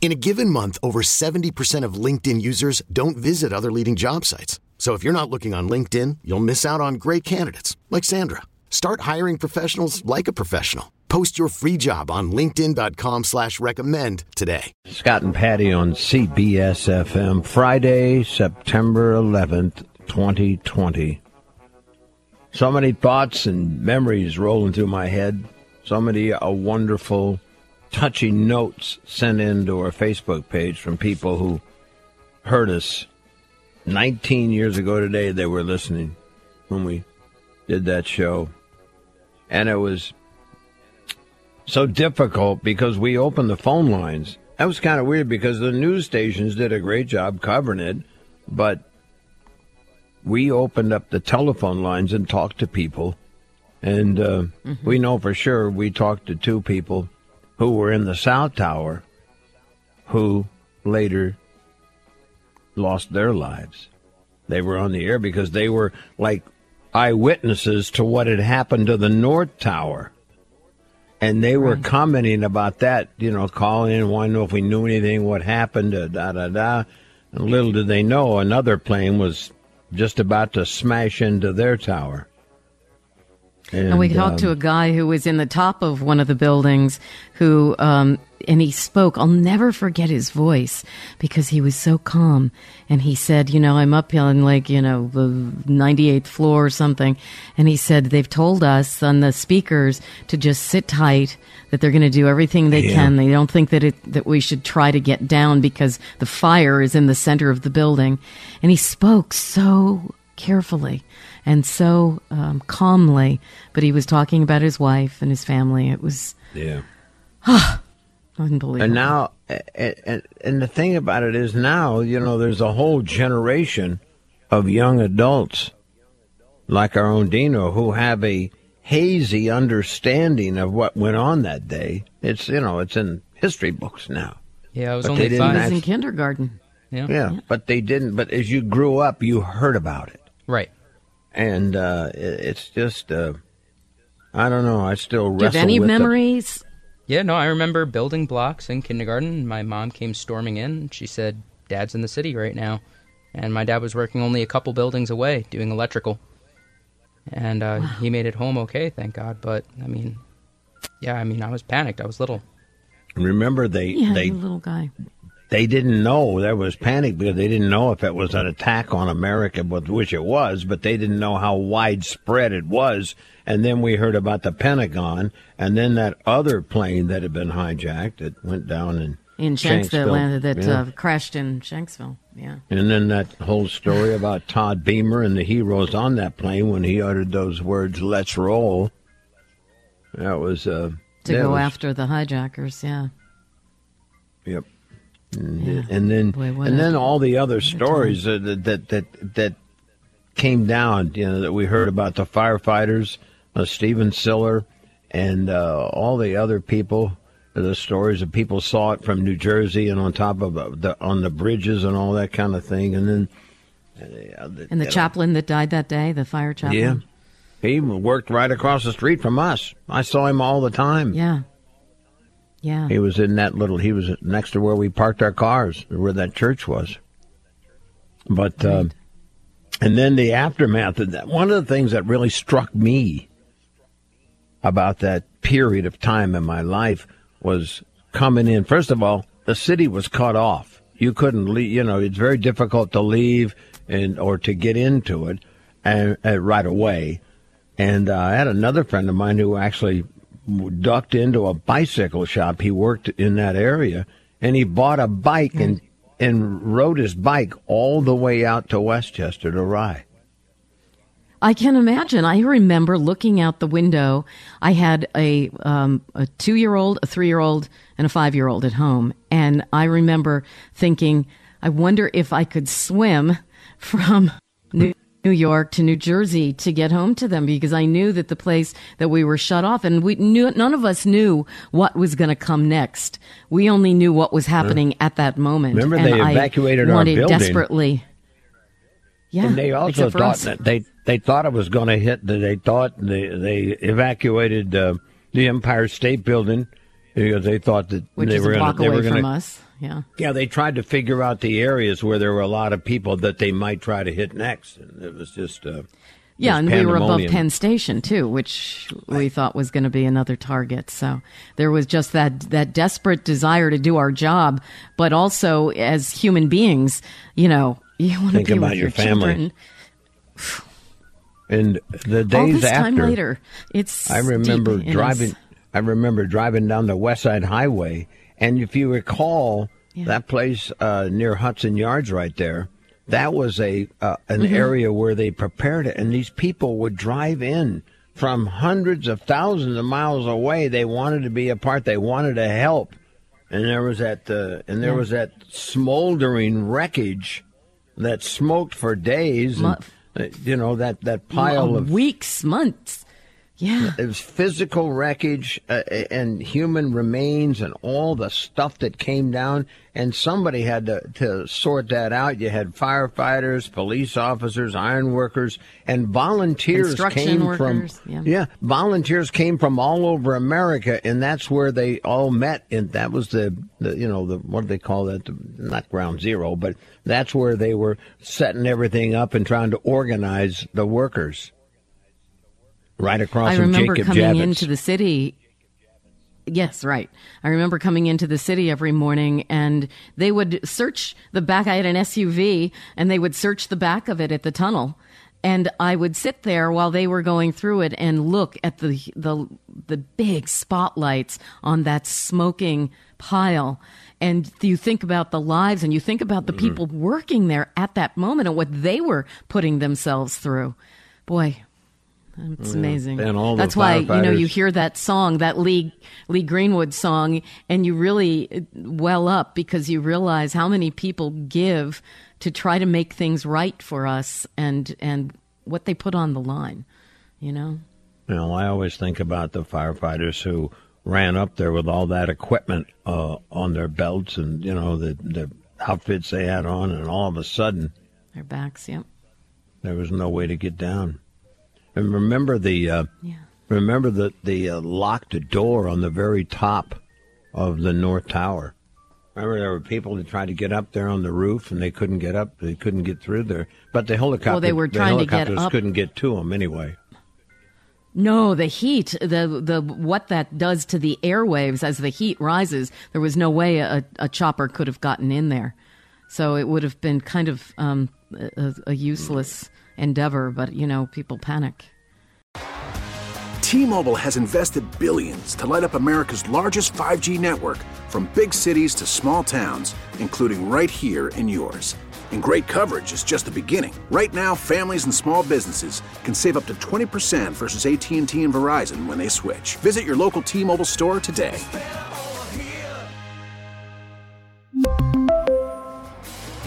In a given month, over 70% of LinkedIn users don't visit other leading job sites. So if you're not looking on LinkedIn, you'll miss out on great candidates like Sandra. Start hiring professionals like a professional. Post your free job on LinkedIn.com slash recommend today. Scott and Patty on CBS FM, Friday, September 11th, 2020. So many thoughts and memories rolling through my head. So many a wonderful touching notes sent in to our Facebook page from people who heard us 19 years ago today. They were listening when we did that show. And it was so difficult because we opened the phone lines. That was kind of weird because the news stations did a great job covering it, but we opened up the telephone lines and talked to people. And uh, mm-hmm. we know for sure we talked to two people who were in the South Tower who later lost their lives. They were on the air because they were like eyewitnesses to what had happened to the North Tower. And they were right. commenting about that, you know, calling in, wanting to know if we knew anything, what happened, uh, da da da. And little did they know another plane was just about to smash into their tower. And, and we talked um, to a guy who was in the top of one of the buildings who, um, and he spoke. I'll never forget his voice because he was so calm. And he said, you know, I'm up on like, you know, the 98th floor or something. And he said, they've told us on the speakers to just sit tight, that they're going to do everything they yeah. can. They don't think that it, that we should try to get down because the fire is in the center of the building. And he spoke so carefully and so um, calmly, but he was talking about his wife and his family. It was yeah, unbelievable. And now, and, and the thing about it is now, you know, there's a whole generation of young adults like our own Dino who have a hazy understanding of what went on that day. It's you know, it's in history books now. Yeah, I was but only five. Actually, in kindergarten. Yeah. yeah. yeah, but they didn't. But as you grew up, you heard about it. Right and uh, it, it's just uh, I don't know. I still wrestle. Do you have any memories? The... Yeah, no, I remember building blocks in kindergarten. My mom came storming in. She said, "Dad's in the city right now," and my dad was working only a couple buildings away doing electrical, and uh, wow. he made it home okay, thank God. But I mean, yeah, I mean, I was panicked. I was little. Remember, they yeah, they little guy they didn't know there was panic because they didn't know if it was an attack on America, which it was, but they didn't know how widespread it was. And then we heard about the Pentagon, and then that other plane that had been hijacked that went down in in Shanksville, Shanksville that yeah. uh, crashed in Shanksville. Yeah. And then that whole story about Todd Beamer and the heroes on that plane when he uttered those words, "Let's roll." That was uh, to go was, after the hijackers. Yeah. Yep. And, yeah. and then Boy, and then all the other stories that, that that that came down, you know, that we heard about the firefighters, uh, Stephen Siller, and uh, all the other people. The stories of people saw it from New Jersey and on top of uh, the on the bridges and all that kind of thing, and then uh, the, and the chaplain that died that day, the fire chaplain. Yeah, he worked right across the street from us. I saw him all the time. Yeah, yeah. He was in that little, he was next to where we parked our cars, where that church was. But, uh, right. uh, and then the aftermath of that, one of the things that really struck me about that period of time in my life was coming in. First of all, the city was cut off. You couldn't leave, you know, it's very difficult to leave and, or to get into it and, uh, right away. And uh, I had another friend of mine who actually ducked into a bicycle shop. He worked in that area, and he bought a bike and and rode his bike all the way out to Westchester to Rye. I can imagine. I remember looking out the window. I had a um, a two year old, a three year old, and a five year old at home, and I remember thinking, I wonder if I could swim from New New York to New Jersey to get home to them because I knew that the place that we were shut off and we knew none of us knew what was going to come next. We only knew what was happening at that moment. Remember and they I evacuated our wanted building. desperately. Yeah, and they also thought that they they thought it was going to hit. They thought they they evacuated uh, the Empire State Building because they thought that which they were a going to they away were from going to us. Yeah. Yeah, they tried to figure out the areas where there were a lot of people that they might try to hit next, and it was just uh, Yeah, and we were above. Penn Station too, which we thought was going to be another target. So there was just that that desperate desire to do our job, but also as human beings, you know, you want to Think be about with your family. children. And the All days this after, time later, it's I remember driving. us. I remember driving down the West Side Highway, and if you recall, that place uh, near Hudson Yards, right there, that was a uh, an Mm-hmm. area where they prepared it, and these people would drive in from hundreds of thousands of miles away. They wanted to be a part. They wanted to help, and there was that uh, and there Yeah. was that smoldering wreckage that smoked for days. And, uh, you know that that pile of weeks, months. Yeah. it was physical wreckage uh, and human remains and all the stuff that came down and somebody had to, to sort that out you had firefighters police officers iron workers and volunteers came workers, from yeah. volunteers came from all over america and that's where they all met and that was the, the you know the what do they call that the, not ground zero but that's where they were setting everything up and trying to organize the workers right across I from remember Jacob coming Javits. into the city. Yes, right. I remember coming into the city every morning and they would search the back. I had an SUV and they would search the back of it at the tunnel. And I would sit there while they were going through it and look at the, the, the big spotlights on that smoking pile. And you think about the lives and you think about the mm-hmm. people working there at that moment and what they were putting themselves through. Boy, it's amazing. And all That's why you know you hear that song, that Lee Lee Greenwood song, and you really uh, well up because you realize how many people give to try to make things right for us, and and what they put on the line. You know, You know, I always think about the firefighters who ran up there with all that equipment uh, on their belts and you know the the outfits they had on, and all of a sudden their backs. Yep. there was no way to get down. And remember the uh, Yeah. remember the the uh, locked door on the very top of the north tower. Remember, there were people that tried to get up there on the roof, and they couldn't get up. They couldn't get through there. But the helicopter, they were the trying to get helicopters up. couldn't get to them anyway. No, the heat, the the what that does to the airwaves as the heat rises. There was no way a, a chopper could have gotten in there, so it would have been kind of um, a, a useless endeavor. But you know, people panic. T-Mobile has invested billions to light up America's largest 5G network from big cities to small towns, including right here in yours. And great coverage is just the beginning. Right now, families and small businesses can save up to 20% versus AT&T and Verizon when they switch. Visit your local T-Mobile store today.